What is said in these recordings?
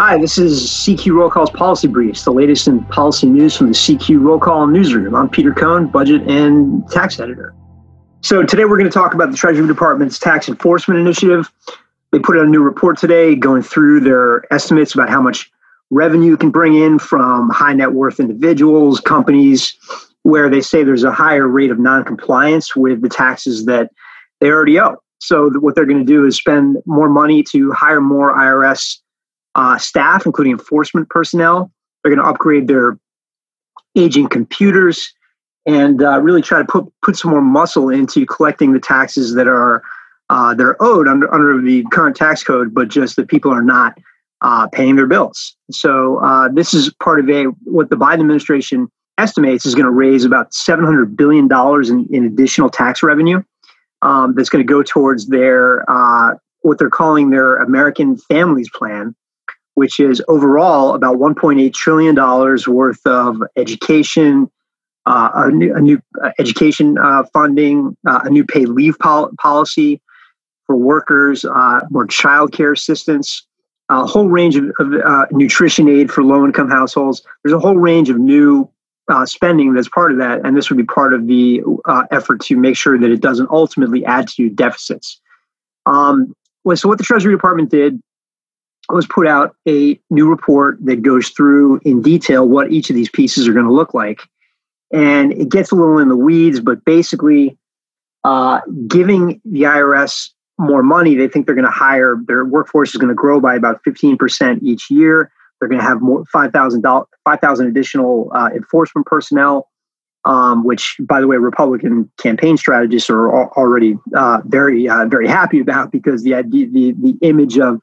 Hi, this is CQ Roll Call's Policy Briefs, the latest in policy news from the CQ Roll Call newsroom. I'm Peter Cohn, budget and tax editor. So today we're going to talk about the Treasury Department's tax enforcement initiative. They put out a new report today going through their estimates about how much revenue can bring in from high net worth individuals, companies, where they say there's a higher rate of noncompliance with the taxes that they already owe. So what they're going to do is spend more money to hire more IRS uh, staff, including enforcement personnel. They're going to upgrade their aging computers and uh, really try to put put some more muscle into collecting the taxes that are uh, that are owed under under the current tax code, but just that people are not uh, paying their bills. So uh, this is part of a what the Biden administration estimates is going to raise about seven hundred billion dollars in, in additional tax revenue. Um, that's going to go towards their uh, what they're calling their American Families Plan, which is overall about 1.8 trillion dollars worth of education, uh, a new, a new uh, education uh, funding, uh, a new paid leave pol- policy for workers, uh, more child care assistance, a whole range of, of nutrition aid for low income households. There's a whole range of new spending that's part of that, and this would be part of the effort to make sure that it doesn't ultimately add to deficits. Um, so what the Treasury Department did was put out a new report that goes through in detail what each of these pieces are going to look like. And it gets a little in the weeds, but basically, uh, giving the IRS more money, they think they're going to hire, their workforce is going to grow by about 15% each year. They're going to have more 5,000 5,000 additional uh, enforcement personnel, um, which, by the way, Republican campaign strategists are already uh, very, uh, very happy about because the, the, the image of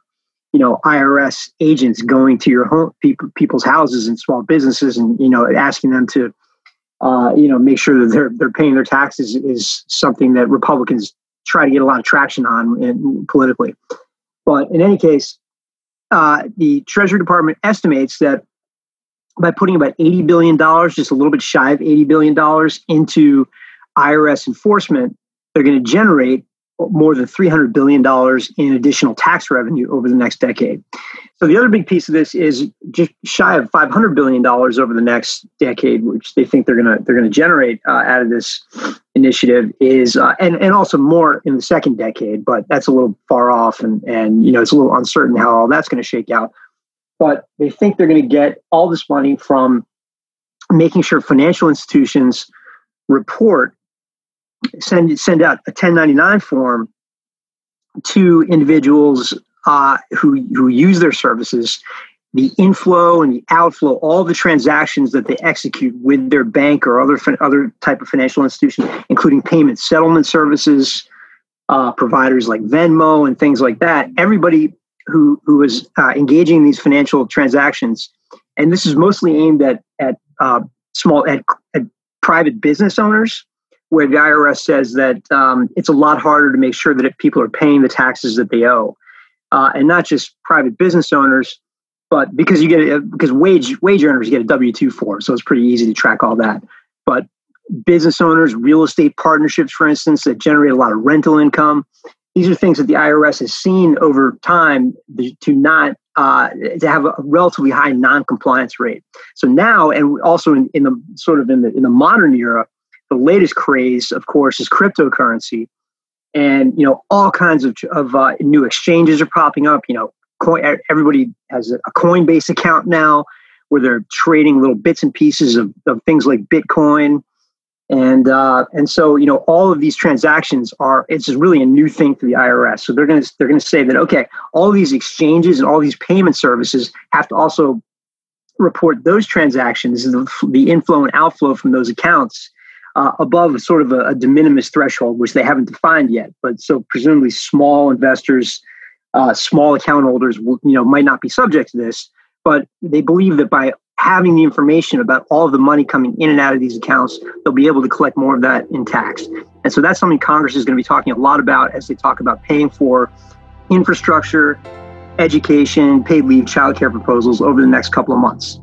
you know IRS agents going to your home people, people's houses and small businesses and you know asking them to uh, you know make sure that they're they're paying their taxes is something that Republicans try to get a lot of traction on in, politically. But in any case, uh, the Treasury Department estimates that by putting about eighty billion dollars, just a little bit shy of eighty billion dollars into IRS enforcement, they're going to generate more than $300 billion in additional tax revenue over the next decade. So the other big piece of this is just shy of $500 billion over the next decade, which they think they're going to they're going to generate uh, out of this initiative is, uh, and and also more in the second decade, but that's a little far off, and and you know it's a little uncertain how all that's going to shake out. But they think they're going to get all this money from making sure financial institutions report send send out a 1099 form to individuals uh, who who use their services. The inflow and the outflow all the transactions that they execute with their bank or other other type of financial institution including payment settlement services uh, providers like venmo and things like that. Everybody who who is uh, engaging in these financial transactions and this is mostly aimed at at uh, small at, at private business owners where the IRS says that um, it's a lot harder to make sure that people are paying the taxes that they owe, uh, and not just private business owners, but because you get a, because wage wage earners get a W two form, so it's pretty easy to track all that. But business owners, real estate partnerships, for instance, that generate a lot of rental income. These are things that the IRS has seen over time to not uh, to have a relatively high non-compliance rate. So now, and also in, in the sort of in the in the modern era, the latest craze, of course, is cryptocurrency, and you know all kinds of of uh, new exchanges are popping up. You know, coin, everybody has a Coinbase account now where they're trading little bits and pieces of, of things like Bitcoin, and uh, and so you know all of these transactions are it's really a new thing for the IRS. So they're going to they're going to say that okay, all these exchanges and all these payment services have to also report those transactions, the, the inflow and outflow from those accounts uh, above sort of a, a, de minimis threshold, which they haven't defined yet. But so presumably small investors, uh, small account holders, you know, might not be subject to this. But they believe that by having the information about all of the money coming in and out of these accounts, they'll be able to collect more of that in tax. And so that's something Congress is going to be talking a lot about as they talk about paying for infrastructure, education, paid leave, childcare proposals over the next couple of months.